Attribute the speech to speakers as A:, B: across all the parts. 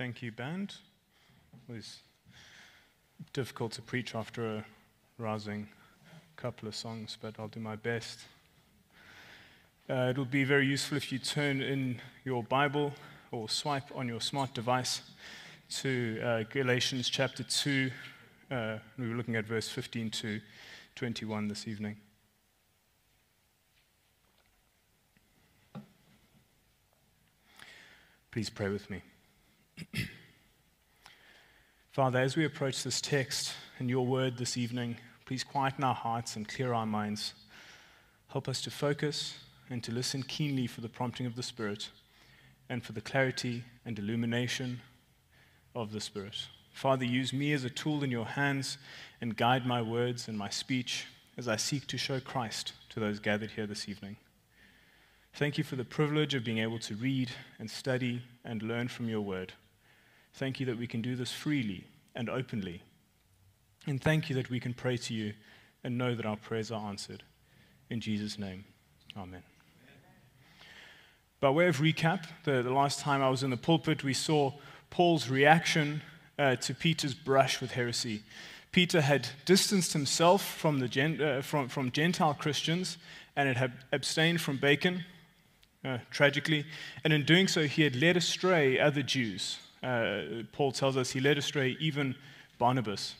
A: Thank you, band. It was difficult to preach after a rousing couple of songs, but I'll do my best. Uh, it'll be very useful if you turn in your Bible or swipe on your smart device to uh, Galatians chapter 2. Uh, we were looking at verse 15 to 21 this evening. Please pray with me. Father, as we approach this text and your word this evening, please quieten our hearts and clear our minds. Help us to focus and to listen keenly for the prompting of the Spirit and for the clarity and illumination of the Spirit. Father, use me as a tool in your hands and guide my words and my speech as I seek to show Christ to those gathered here this evening. Thank you for the privilege of being able to read and study and learn from your word. Thank you that we can do this freely and openly. And thank you that we can pray to you and know that our prayers are answered. In Jesus' name, amen. By way of recap, the, the last time I was in the pulpit, we saw Paul's reaction uh, to Peter's brush with heresy. Peter had distanced himself from, the gen, uh, from, from Gentile Christians and had abstained from bacon, uh, tragically, and in doing so, he had led astray other Jews. Uh, Paul tells us he led astray even Barnabas.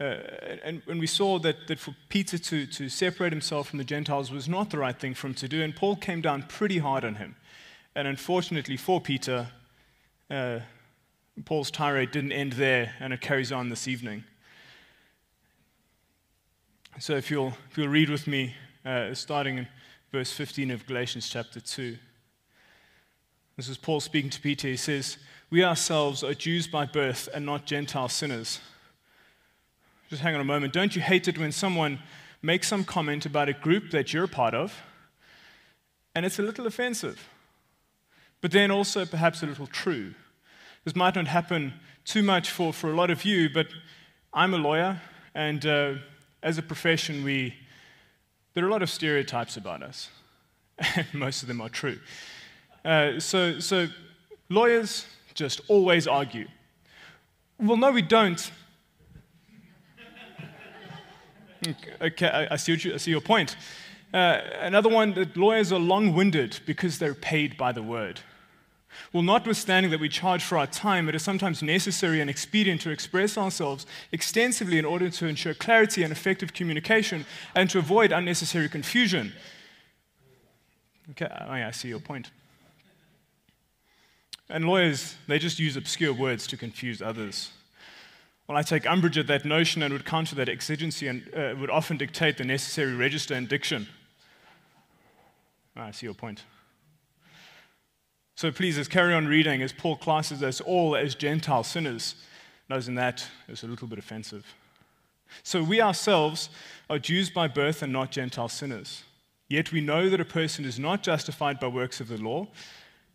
A: Uh, and, and we saw that, that for Peter to, to separate himself from the Gentiles was not the right thing for him to do, and Paul came down pretty hard on him. And unfortunately for Peter, uh, Paul's tirade didn't end there, and it carries on this evening. So if you'll, if you'll read with me, uh, starting in verse 15 of Galatians chapter 2. This is Paul speaking to Peter. He says, We ourselves are Jews by birth and not Gentile sinners. Just hang on a moment. Don't you hate it when someone makes some comment about a group that you're a part of and it's a little offensive, but then also perhaps a little true? This might not happen too much for, for a lot of you, but I'm a lawyer, and uh, as a profession, we, there are a lot of stereotypes about us, and most of them are true. Uh, so, so lawyers just always argue. Well, no, we don't. Okay, I, see, you, I see your point. Uh, another one that lawyers are long winded because they're paid by the word. Well, notwithstanding that we charge for our time, it is sometimes necessary and expedient to express ourselves extensively in order to ensure clarity and effective communication and to avoid unnecessary confusion. Okay, I see your point. And lawyers, they just use obscure words to confuse others. Well, I take umbrage at that notion and would counter that exigency and uh, would often dictate the necessary register and diction. Oh, I see your point. So please, let's carry on reading as Paul classes us all as Gentile sinners. Noticing that is a little bit offensive. So we ourselves are Jews by birth and not Gentile sinners. Yet we know that a person is not justified by works of the law,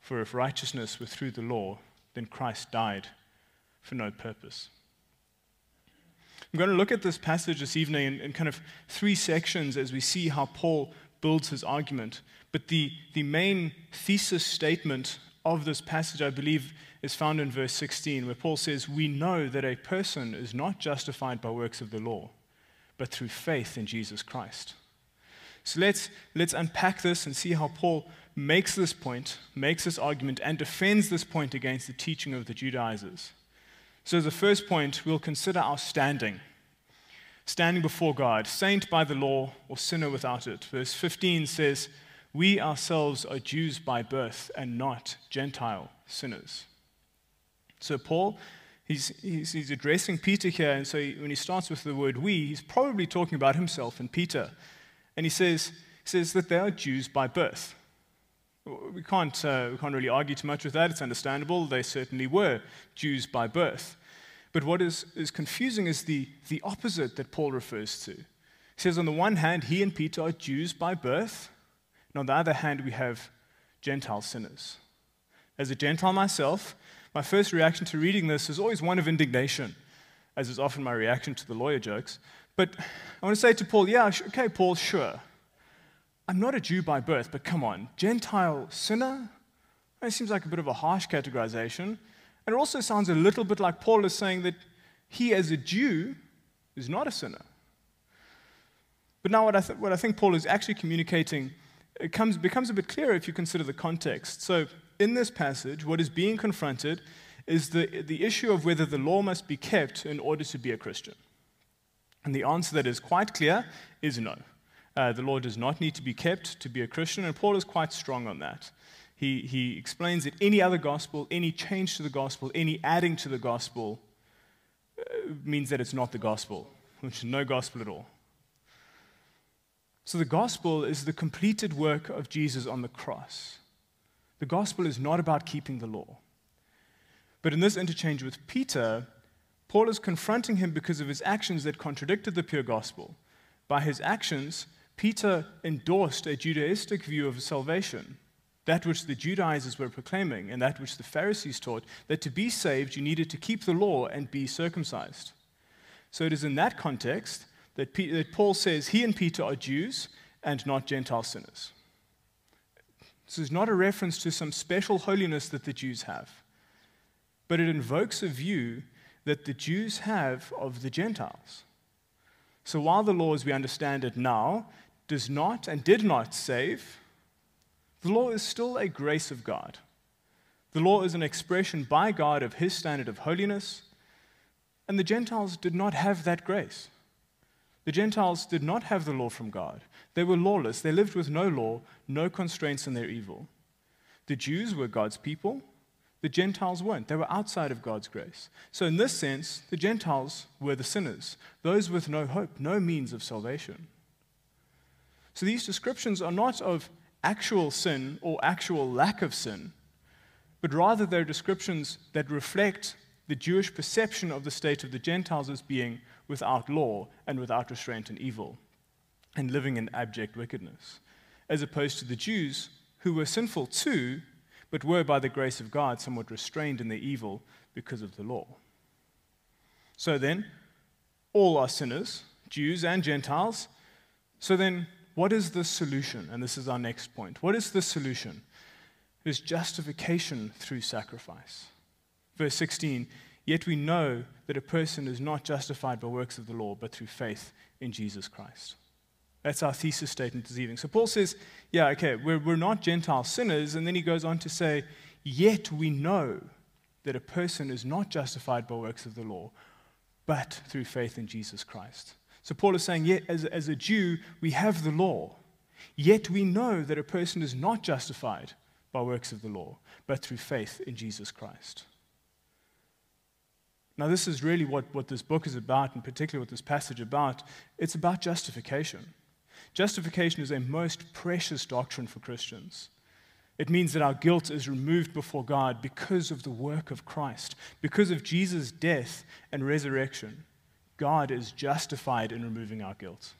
A: for if righteousness were through the law, then Christ died for no purpose. I'm going to look at this passage this evening in, in, kind of three sections as we see how Paul builds his argument. But the, the main thesis statement of this passage, I believe, is found in verse 16, where Paul says, We know that a person is not justified by works of the law, but through faith in Jesus Christ. So let's, let's unpack this and see how Paul makes this point, makes this argument, and defends this point against the teaching of the Judaizers. So, the first point, we'll consider our standing. standing before God, saint by the law or sinner without it. Verse 15 says, We ourselves are Jews by birth and not Gentile sinners. So, Paul, he's, he's, he's addressing Peter here, and so he, when he starts with the word we, he's probably talking about himself and Peter. And he says, he says that they are Jews by birth. We can't, uh, we can't really argue too much with that. It's understandable. They certainly were Jews by birth. But what is, is confusing is the, the opposite that Paul refers to. He says, on the one hand, he and Peter are Jews by birth, and on the other hand, we have Gentile sinners. As a Gentile myself, my first reaction to reading this is always one of indignation, as is often my reaction to the lawyer jokes. But I want to say to Paul, yeah, okay, Paul, sure. I'm not a Jew by birth, but come on, Gentile sinner? That seems like a bit of a harsh categorization. And it also sounds a little bit like Paul is saying that he, as a Jew, is not a sinner. But now, what I, th- what I think Paul is actually communicating it comes, becomes a bit clearer if you consider the context. So, in this passage, what is being confronted is the, the issue of whether the law must be kept in order to be a Christian. And the answer that is quite clear is no. Uh, the law does not need to be kept to be a Christian, and Paul is quite strong on that. He, he explains that any other gospel, any change to the gospel, any adding to the gospel uh, means that it's not the gospel, which is no gospel at all. So the gospel is the completed work of Jesus on the cross. The gospel is not about keeping the law. But in this interchange with Peter, Paul is confronting him because of his actions that contradicted the pure gospel. By his actions, Peter endorsed a Judaistic view of salvation, that which the Judaizers were proclaiming and that which the Pharisees taught, that to be saved you needed to keep the law and be circumcised. So it is in that context that, Paul says he and Peter are Jews and not Gentile sinners. This is not a reference to some special holiness that the Jews have, but it invokes a view that the Jews have of the Gentiles. So while the law as we understand it now does not and did not save, the law is still a grace of God. The law is an expression by God of his standard of holiness, and the Gentiles did not have that grace. The Gentiles did not have the law from God. They were lawless. They lived with no law, no constraints in their evil. The Jews were God's people. The Gentiles weren't. They were outside of God's grace. So, in this sense, the Gentiles were the sinners, those with no hope, no means of salvation. So, these descriptions are not of actual sin or actual lack of sin, but rather they're descriptions that reflect the Jewish perception of the state of the Gentiles as being without law and without restraint and evil, and living in abject wickedness, as opposed to the Jews who were sinful too, but were by the grace of God somewhat restrained in their evil because of the law. So then, all are sinners, Jews and Gentiles. So then, what is the solution? And this is our next point. What is the solution? It is justification through sacrifice. Verse 16 Yet we know that a person is not justified by works of the law, but through faith in Jesus Christ. That's our thesis statement this evening. So Paul says, yeah, okay, we're, we're not Gentile sinners. And then he goes on to say, yet we know that a person is not justified by works of the law, but through faith in Jesus Christ. So Paul is saying, yet as, as a Jew, we have the law, yet we know that a person is not justified by works of the law, but through faith in Jesus Christ. Now, this is really what, what this book is about, and particularly what this passage about. It's about justification. Justification is a most precious doctrine for Christians. It means that our guilt is removed before God because of the work of Christ, because of Jesus' death and resurrection. God is justified in removing our guilt.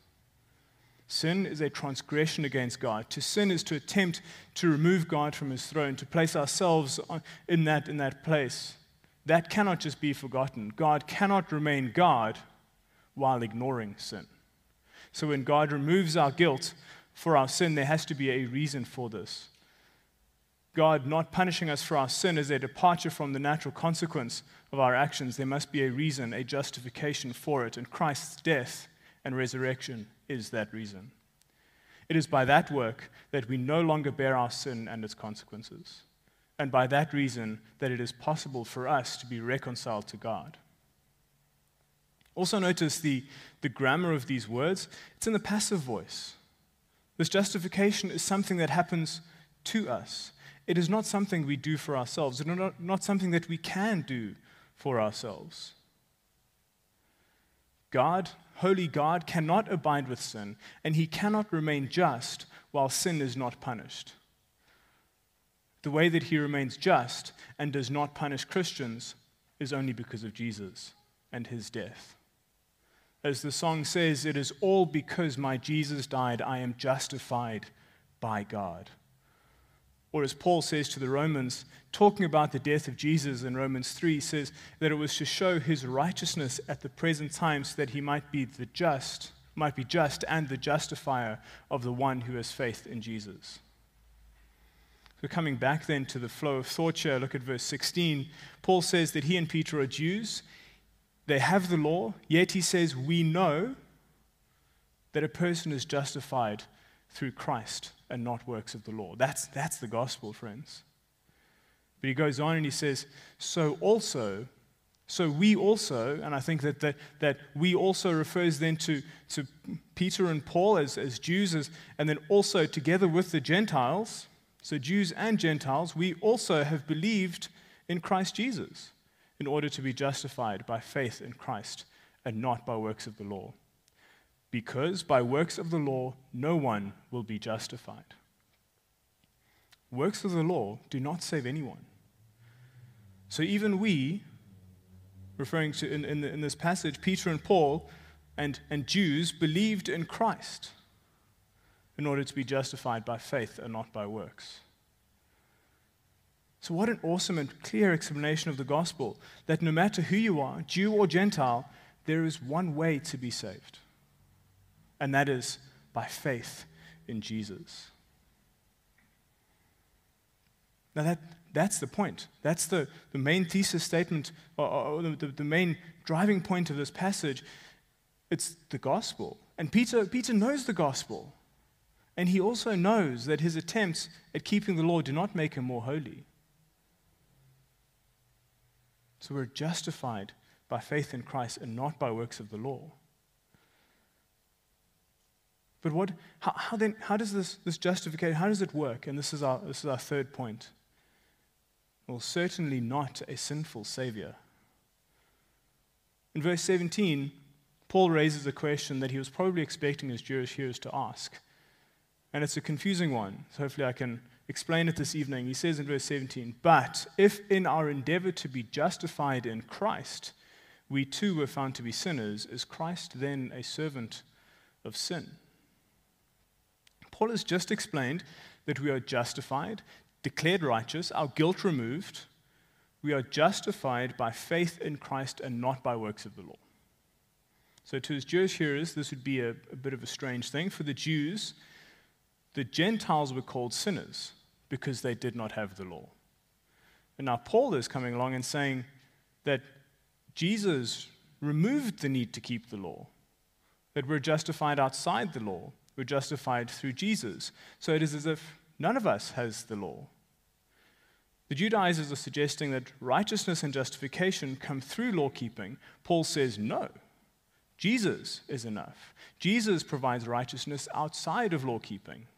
A: Sin is a transgression against God. To sin is to attempt to remove God from his throne, to place ourselves in that, in that place. That cannot just be forgotten. God cannot remain God while ignoring sin. So when God removes our guilt for our sin, there has to be a reason for this. God not punishing us for our sin is a departure from the natural consequence of our actions. There must be a reason, a justification for it, and Christ's death and resurrection is that reason. It is by that work that we no longer bear our sin and its consequences, and by that reason that it is possible for us to be reconciled to God. Also, notice the, the grammar of these words. It's in the passive voice. This justification is something that happens to us. It is not something we do for ourselves. It is not, not something that we can do for ourselves. God, holy God, cannot abide with sin, and he cannot remain just while sin is not punished. The way that he remains just and does not punish Christians is only because of Jesus and his death. As the song says, it is all because my Jesus died, I am justified by God. Or as Paul says to the Romans, talking about the death of Jesus in Romans 3, he says that it was to show his righteousness at the present time so that he might be the just, might be just and the justifier of the one who has faith in Jesus. So, coming back then to the flow of thought here, look at verse 16. Paul says that he and Peter are Jews. They have the law, yet he says, We know that a person is justified through Christ and not works of the law. That's, that's the gospel, friends. But he goes on and he says, So also, so we also, and I think that, that, that we also refers then to, to Peter and Paul as, as Jews, as, and then also together with the Gentiles, so Jews and Gentiles, we also have believed in Christ Jesus in order to be justified by faith in Christ and not by works of the law. Because by works of the law, no one will be justified. Works of the law do not save anyone. So even we, referring to in, in, in this passage, Peter and Paul and, and Jews believed in Christ in order to be justified by faith and not by works. So, what an awesome and clear explanation of the gospel that no matter who you are, Jew or Gentile, there is one way to be saved, and that is by faith in Jesus. Now, that, that's the point. That's the, the main thesis statement, or, or the, the main driving point of this passage. It's the gospel. And Peter, Peter knows the gospel. And he also knows that his attempts at keeping the law do not make him more holy. So we're justified by faith in Christ and not by works of the law. But what, how, how then, how does this, this justification, how does it work? And this is, our, this is our third point. Well, certainly not a sinful Savior. In verse 17, Paul raises a question that he was probably expecting his Jewish hearers to ask. And it's a confusing one. So hopefully I can explain it this evening. He says in verse 17, But if in our endeavor to be justified in Christ, we too were found to be sinners, is Christ then a servant of sin? Paul has just explained that we are justified, declared righteous, our guilt removed. We are justified by faith in Christ and not by works of the law. So, to his Jewish hearers, this would be a, a bit of a strange thing. For the Jews, the Gentiles were called sinners because they did not have the law. And now Paul is coming along and saying that Jesus removed the need to keep the law, that we're justified outside the law, we're justified through Jesus. So it is as if none of us has the law. The Judaizers are suggesting that righteousness and justification come through law keeping. Paul says no. Jesus is enough. Jesus provides righteousness outside of law keeping.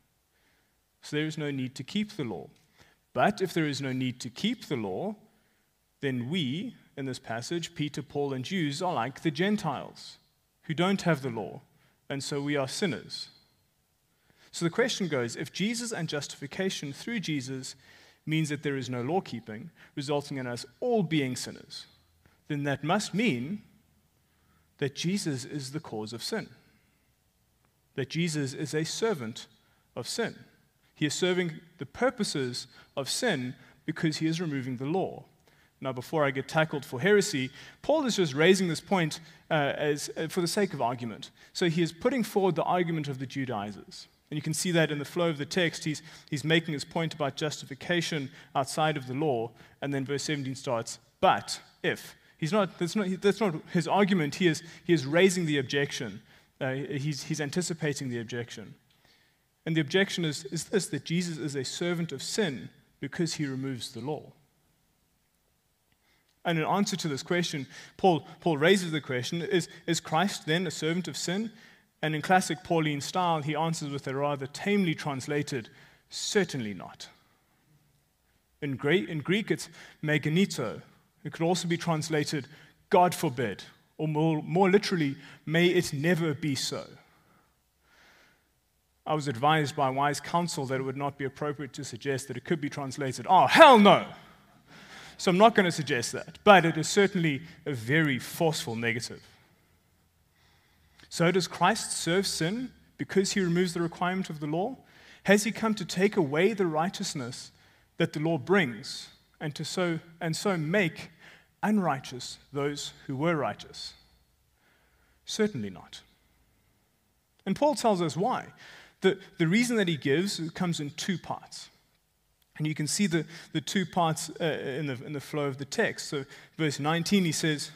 A: So there is no need to keep the law. But if there is no need to keep the law, then we, in this passage, Peter, Paul, and Jews, are like the Gentiles who don't have the law, and so we are sinners. So the question goes if Jesus and justification through Jesus means that there is no law keeping, resulting in us all being sinners, then that must mean that Jesus is the cause of sin, that Jesus is a servant of sin. He is serving the purposes of sin because he is removing the law. Now, before I get tackled for heresy, Paul is just raising this point uh, as, uh, for the sake of argument. So he is putting forward the argument of the Judaizers. And you can see that in the flow of the text. He's, he's making his point about justification outside of the law. And then verse 17 starts, but if. He's not, that's, not, that's not his argument. He is, he is raising the objection. Uh, he's, he's anticipating the objection. And the objection is, is this that Jesus is a servant of sin because he removes the law. And in answer to this question, Paul, Paul raises the question is, is Christ then a servant of sin? And in classic Pauline style, he answers with a rather tamely translated, certainly not. In, Greek, in Greek it's me genoito. It could also be translated, God forbid, or more, more literally, may it never be so. I was advised by wise counsel that it would not be appropriate to suggest that it could be translated, oh, hell no. So I'm not going to suggest that, but it is certainly a very forceful negative. So does Christ serve sin because he removes the requirement of the law? Has he come to take away the righteousness that the law brings and to so and so make unrighteous those who were righteous? Certainly not. And Paul tells us why. The, the reason that he gives comes in two parts. And you can see the, the two parts uh, in, the, in the flow of the text. So, verse 19, he says,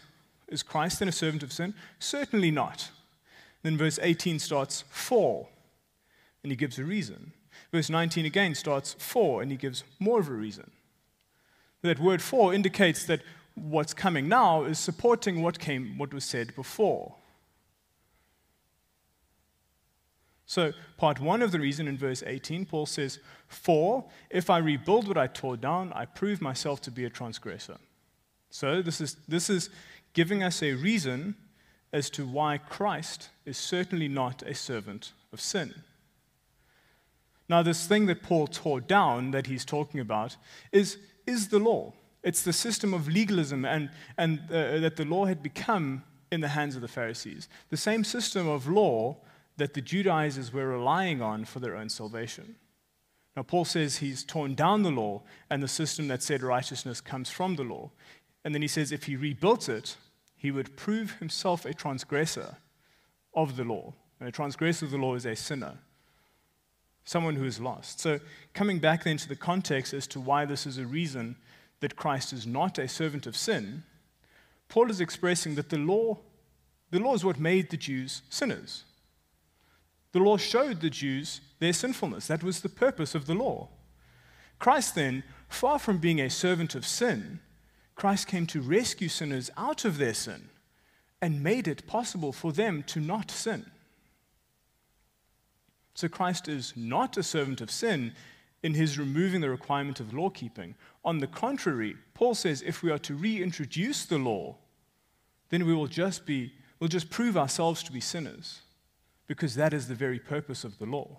A: Is Christ then a servant of sin? Certainly not. Then verse 18 starts, For, and he gives a reason. Verse 19 again starts, For, and he gives more of a reason. That word for indicates that what's coming now is supporting what came, what was said before. So, part one of the reason in verse 18, Paul says, For if I rebuild what I tore down, I prove myself to be a transgressor. So, this is, this is giving us a reason as to why Christ is certainly not a servant of sin. Now, this thing that Paul tore down that he's talking about is, is the law. It's the system of legalism and, and uh, that the law had become in the hands of the Pharisees. The same system of law that the Judaizers were relying on for their own salvation. Now, Paul says he's torn down the law and the system that said righteousness comes from the law. And then he says if he rebuilt it, he would prove himself a transgressor of the law. And a transgressor of the law is a sinner, someone who is lost. So, coming back then to the context as to why this is a reason that Christ is not a servant of sin, Paul is expressing that the law, the law is what made the Jews sinners. The law showed the Jews their sinfulness. That was the purpose of the law. Christ, then, far from being a servant of sin, Christ came to rescue sinners out of their sin and made it possible for them to not sin. So Christ is not a servant of sin in his removing the requirement of law keeping. On the contrary, Paul says if we are to reintroduce the law, then we will just be we'll just prove ourselves to be sinners because that is the very purpose of the law.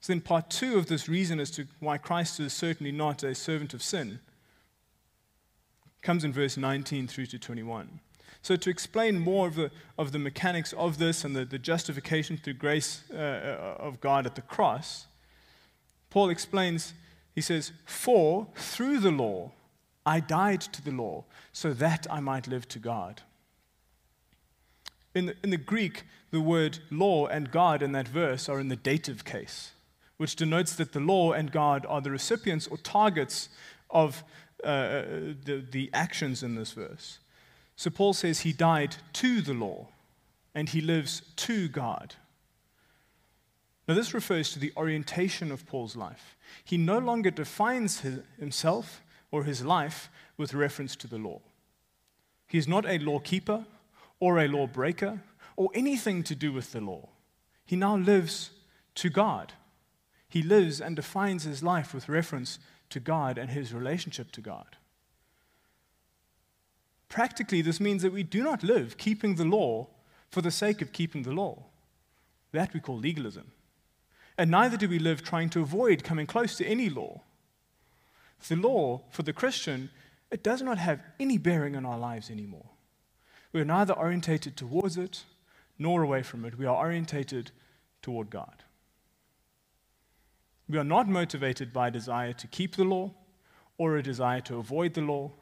A: So, then, part two of this reason as to why Christ is certainly not a servant of sin comes in verse 19 through to 21. So, to explain more of the, of the mechanics of this and the, the justification through grace uh, uh of God at the cross, Paul explains, he says, For through the law I died to the law, so that I might live to God. In the, in the Greek, the word law and God in that verse are in the dative case, which denotes that the law and God are the recipients or targets of uh, uh, the, the actions in this verse. So Paul says he died to the law and he lives to God. Now, this refers to the orientation of Paul's life. He no longer defines his, himself or his life with reference to the law. He is not a law keeper or a lawbreaker or anything to do with the law. He now lives to God. He lives and defines his life with reference to God and his relationship to God. Practically, this means that we do not live keeping the law for the sake of keeping the law. That we call legalism. And neither do we live trying to avoid coming close to any law. The law, for the Christian, it does not have any bearing on our lives anymore. We are neither orientated towards it nor away from it. We are orientated toward God. We are not motivated by a desire to keep the law or a desire to avoid the law.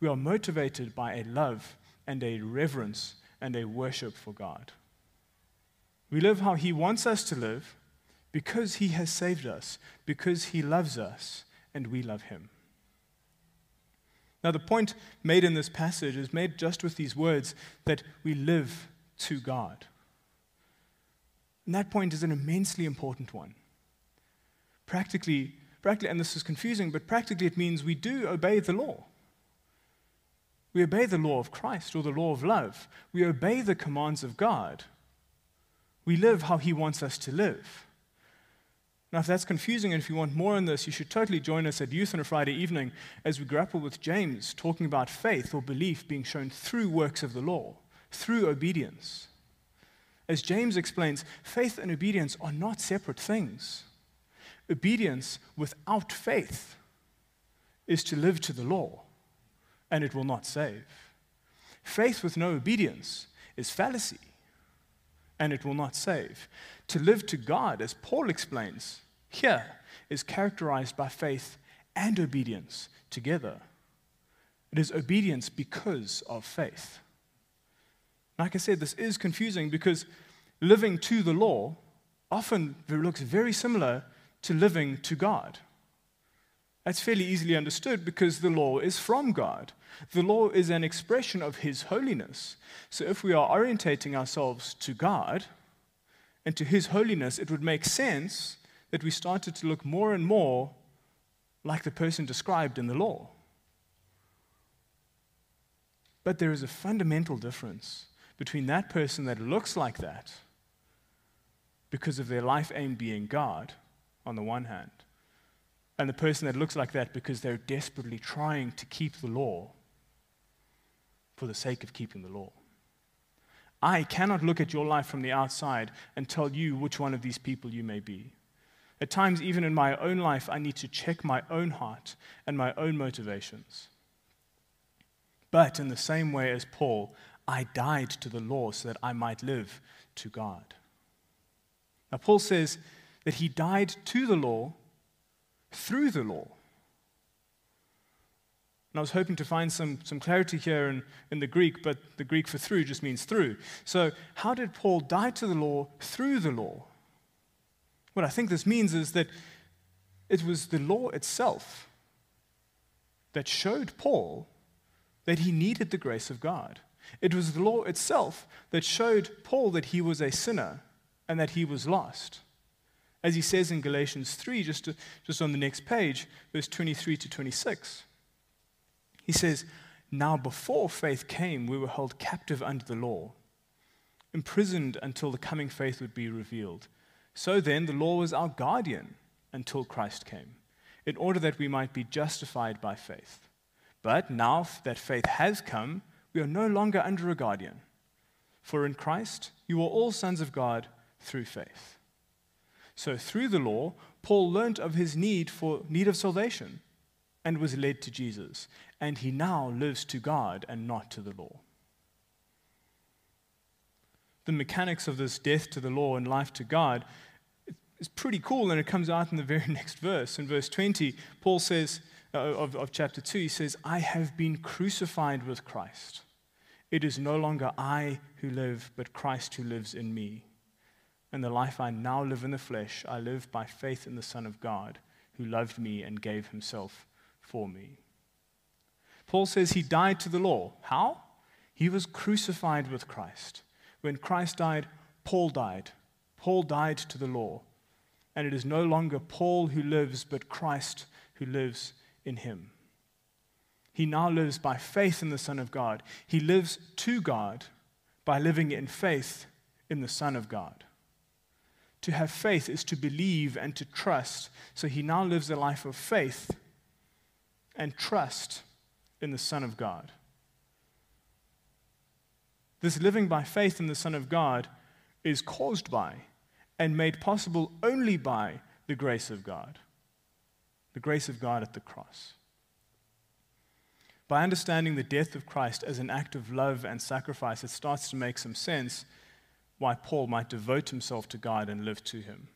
A: We are motivated by a love and a reverence and a worship for God. We live how He wants us to live because He has saved us, because He loves us, and we love Him. Now, the point made in this passage is made just with these words that we live to God. And that point is an immensely important one. Practically, practically, and this is confusing, but practically it means we do obey the law. We obey the law of Christ or the law of love. We obey the commands of God. We live how He wants us to live. Now, if that's confusing and if you want more on this, you should totally join us at youth on a Friday evening as we grapple with James talking about faith or belief being shown through works of the law, through obedience. As James explains, faith and obedience are not separate things. Obedience without faith is to live to the law, and it will not save. Faith with no obedience is fallacy, and it will not save. To live to God, as Paul explains here, is characterized by faith and obedience together. It is obedience because of faith. Like I said, this is confusing because living to the law often looks very similar to living to God. That's fairly easily understood because the law is from God. The law is an expression of His holiness. So if we are orientating ourselves to God, and to his holiness, it would make sense that we started to look more and more like the person described in the law. But there is a fundamental difference between that person that looks like that because of their life aim being God, on the one hand, and the person that looks like that because they're desperately trying to keep the law for the sake of keeping the law. I cannot look at your life from the outside and tell you which one of these people you may be. At times, even in my own life, I need to check my own heart and my own motivations. But in the same way as Paul, I died to the law so that I might live to God. Now, Paul says that he died to the law through the law. And I was hoping to find some, some clarity here in, in the Greek, but the Greek for through just means through. So, how did Paul die to the law through the law? What I think this means is that it was the law itself that showed Paul that he needed the grace of God. It was the law itself that showed Paul that he was a sinner and that he was lost. As he says in Galatians 3, just, to, just on the next page, verse 23 to 26. He says, Now before faith came, we were held captive under the law, imprisoned until the coming faith would be revealed. So then, the law was our guardian until Christ came, in order that we might be justified by faith. But now that faith has come, we are no longer under a guardian. For in Christ, you are all sons of God through faith. So through the law, Paul learnt of his need for need of salvation and was led to Jesus and he now lives to God and not to the law. The mechanics of this death to the law and life to God is pretty cool, and it comes out in the very next verse. In verse 20, Paul says, uh, of, of chapter 2, he says, I have been crucified with Christ. It is no longer I who live, but Christ who lives in me. And the life I now live in the flesh, I live by faith in the Son of God, who loved me and gave himself for me. Paul says he died to the law. How? He was crucified with Christ. When Christ died, Paul died. Paul died to the law. And it is no longer Paul who lives, but Christ who lives in him. He now lives by faith in the Son of God. He lives to God by living in faith in the Son of God. To have faith is to believe and to trust. So he now lives a life of faith and trust in the Son of God. This living by faith in the Son of God is caused by and made possible only by the grace of God. The grace of God at the cross. By understanding the death of Christ as an act of love and sacrifice, it starts to make some sense why Paul might devote himself to God and live to Him.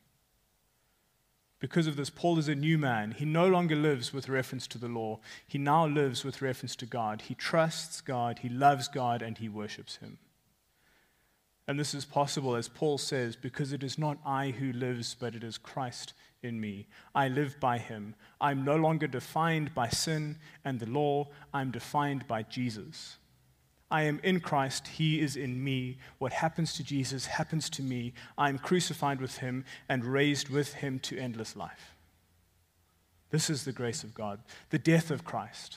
A: Because of this, Paul is a new man. He no longer lives with reference to the law, he now lives with reference to God. He trusts God, he loves God, and he worships Him. And this is possible, as Paul says, because it is not I who lives, but it is Christ in me. I live by him. I'm no longer defined by sin and the law, I'm defined by Jesus. I am in Christ, He is in me. What happens to Jesus happens to me. I am crucified with Him and raised with Him to endless life. This is the grace of God, the death of Christ.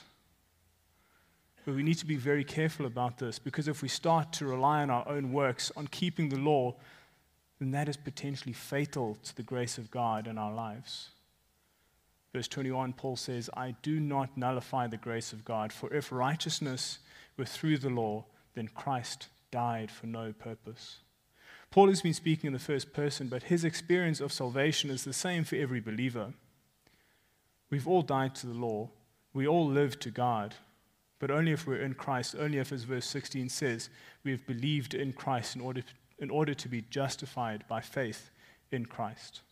A: But we need to be very careful about this because if we start to rely on our own works, on keeping the law, then that is potentially fatal to the grace of God in our lives. Verse 21, Paul says, I do not nullify the grace of God, for if righteousness were through the law, then Christ died for no purpose. Paul has been speaking in the first person, but his experience of salvation is the same for every believer. We've all died to the law, we all live to God, but only if we're in Christ, only if, as verse 16 says, we have believed in Christ in order, in order to be justified by faith in Christ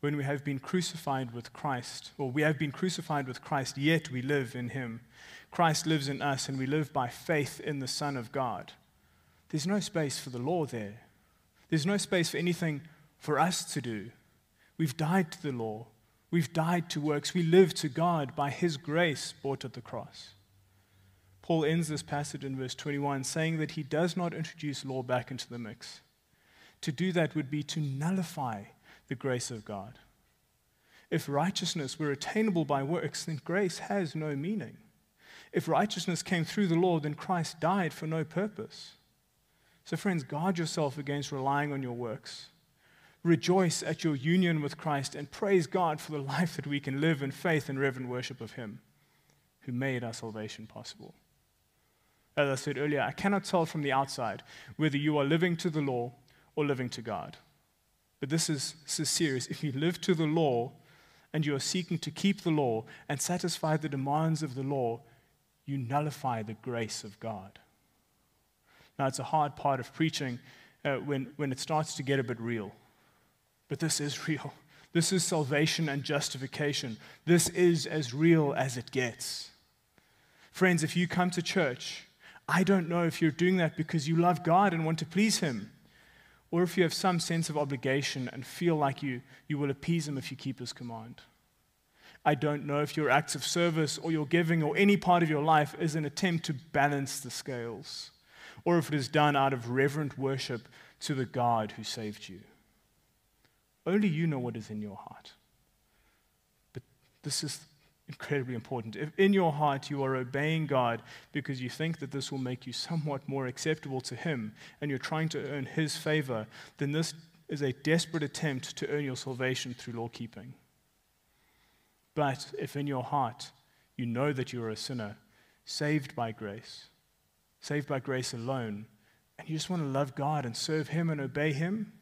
A: when we have been crucified with Christ, or we have been crucified with Christ, yet we live in him. Christ lives in us, and we live by faith in the Son of God. There's no space for the law there. There's no space for anything for us to do. We've died to the law. We've died to works. We live to God by His grace bought at the cross. Paul ends this passage in verse 21 saying that he does not introduce law back into the mix. To do that would be to nullify the grace of God. If righteousness were attainable by works, then grace has no meaning. If righteousness came through the law, then Christ died for no purpose. So, friends, guard yourself against relying on your works. Rejoice at your union with Christ and praise God for the life that we can live in faith and reverent worship of Him who made our salvation possible. As I said earlier, I cannot tell from the outside whether you are living to the law or living to God. But this is, this is serious. If you live to the law and you are seeking to keep the law and satisfy the demands of the law, you nullify the grace of God. Now, it's a hard part of preaching uh, when, when it starts to get a bit real. But this is real. This is salvation and justification. This is as real as it gets. Friends, if you come to church, I don't know if you're doing that because you love God and want to please Him or if you have some sense of obligation and feel like you, you will appease him if you keep his command. I don't know if your acts of service or your giving or any part of your life is an attempt to balance the scales, or if it is done out of reverent worship to the God who saved you. Only you know what is in your heart. But this is incredibly important. If in your heart you are obeying God because you think that this will make you somewhat more acceptable to Him and you're trying to earn His favor, then this is a desperate attempt to earn your salvation through law keeping. But if in your heart you know that you are a sinner, saved by grace, saved by grace alone, and you just want to love God and serve Him and obey Him,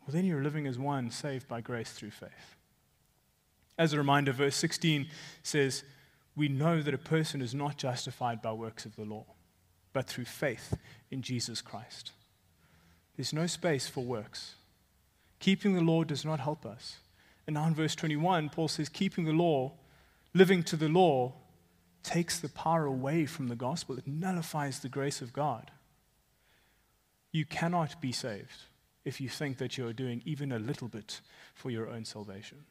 A: well, then you're living as one saved by grace through faith. As a reminder, verse 16 says, We know that a person is not justified by works of the law, but through faith in Jesus Christ. There's no space for works. Keeping the law does not help us. And now in verse 21, Paul says, Keeping the law, living to the law, takes the power away from the gospel. It nullifies the grace of God. You cannot be saved if you think that you are doing even a little bit for your own salvation.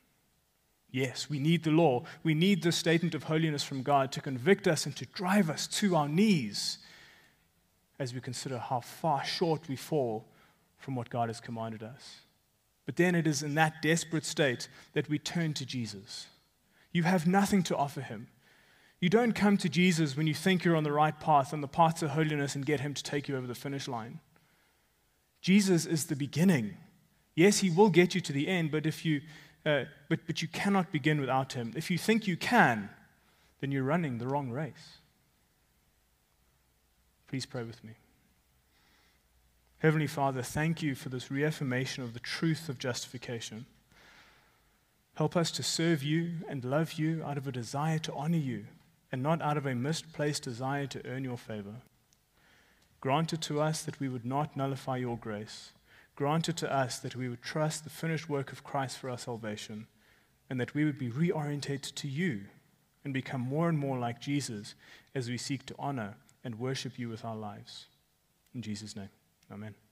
A: Yes, we need the law. We need the statement of holiness from God to convict us and to drive us to our knees as we consider how far short we fall from what God has commanded us. But then it is in that desperate state that we turn to Jesus. You have nothing to offer him. You don't come to Jesus when you think you're on the right path, on the path to holiness, and get him to take you over the finish line. Jesus is the beginning. Yes, he will get you to the end, but if you uh, but, but you cannot begin without him. If you think you can, then you're running the wrong race. Please pray with me. Heavenly Father, thank you for this reaffirmation of the truth of justification. Help us to serve you and love you out of a desire to honor you and not out of a misplaced desire to earn your favor. Grant it to us that we would not nullify your grace granted to us that we would trust the finished work of Christ for our salvation, and that we would be reorientated to you and become more and more like Jesus as we seek to honor and worship you with our lives. In Jesus' name, amen.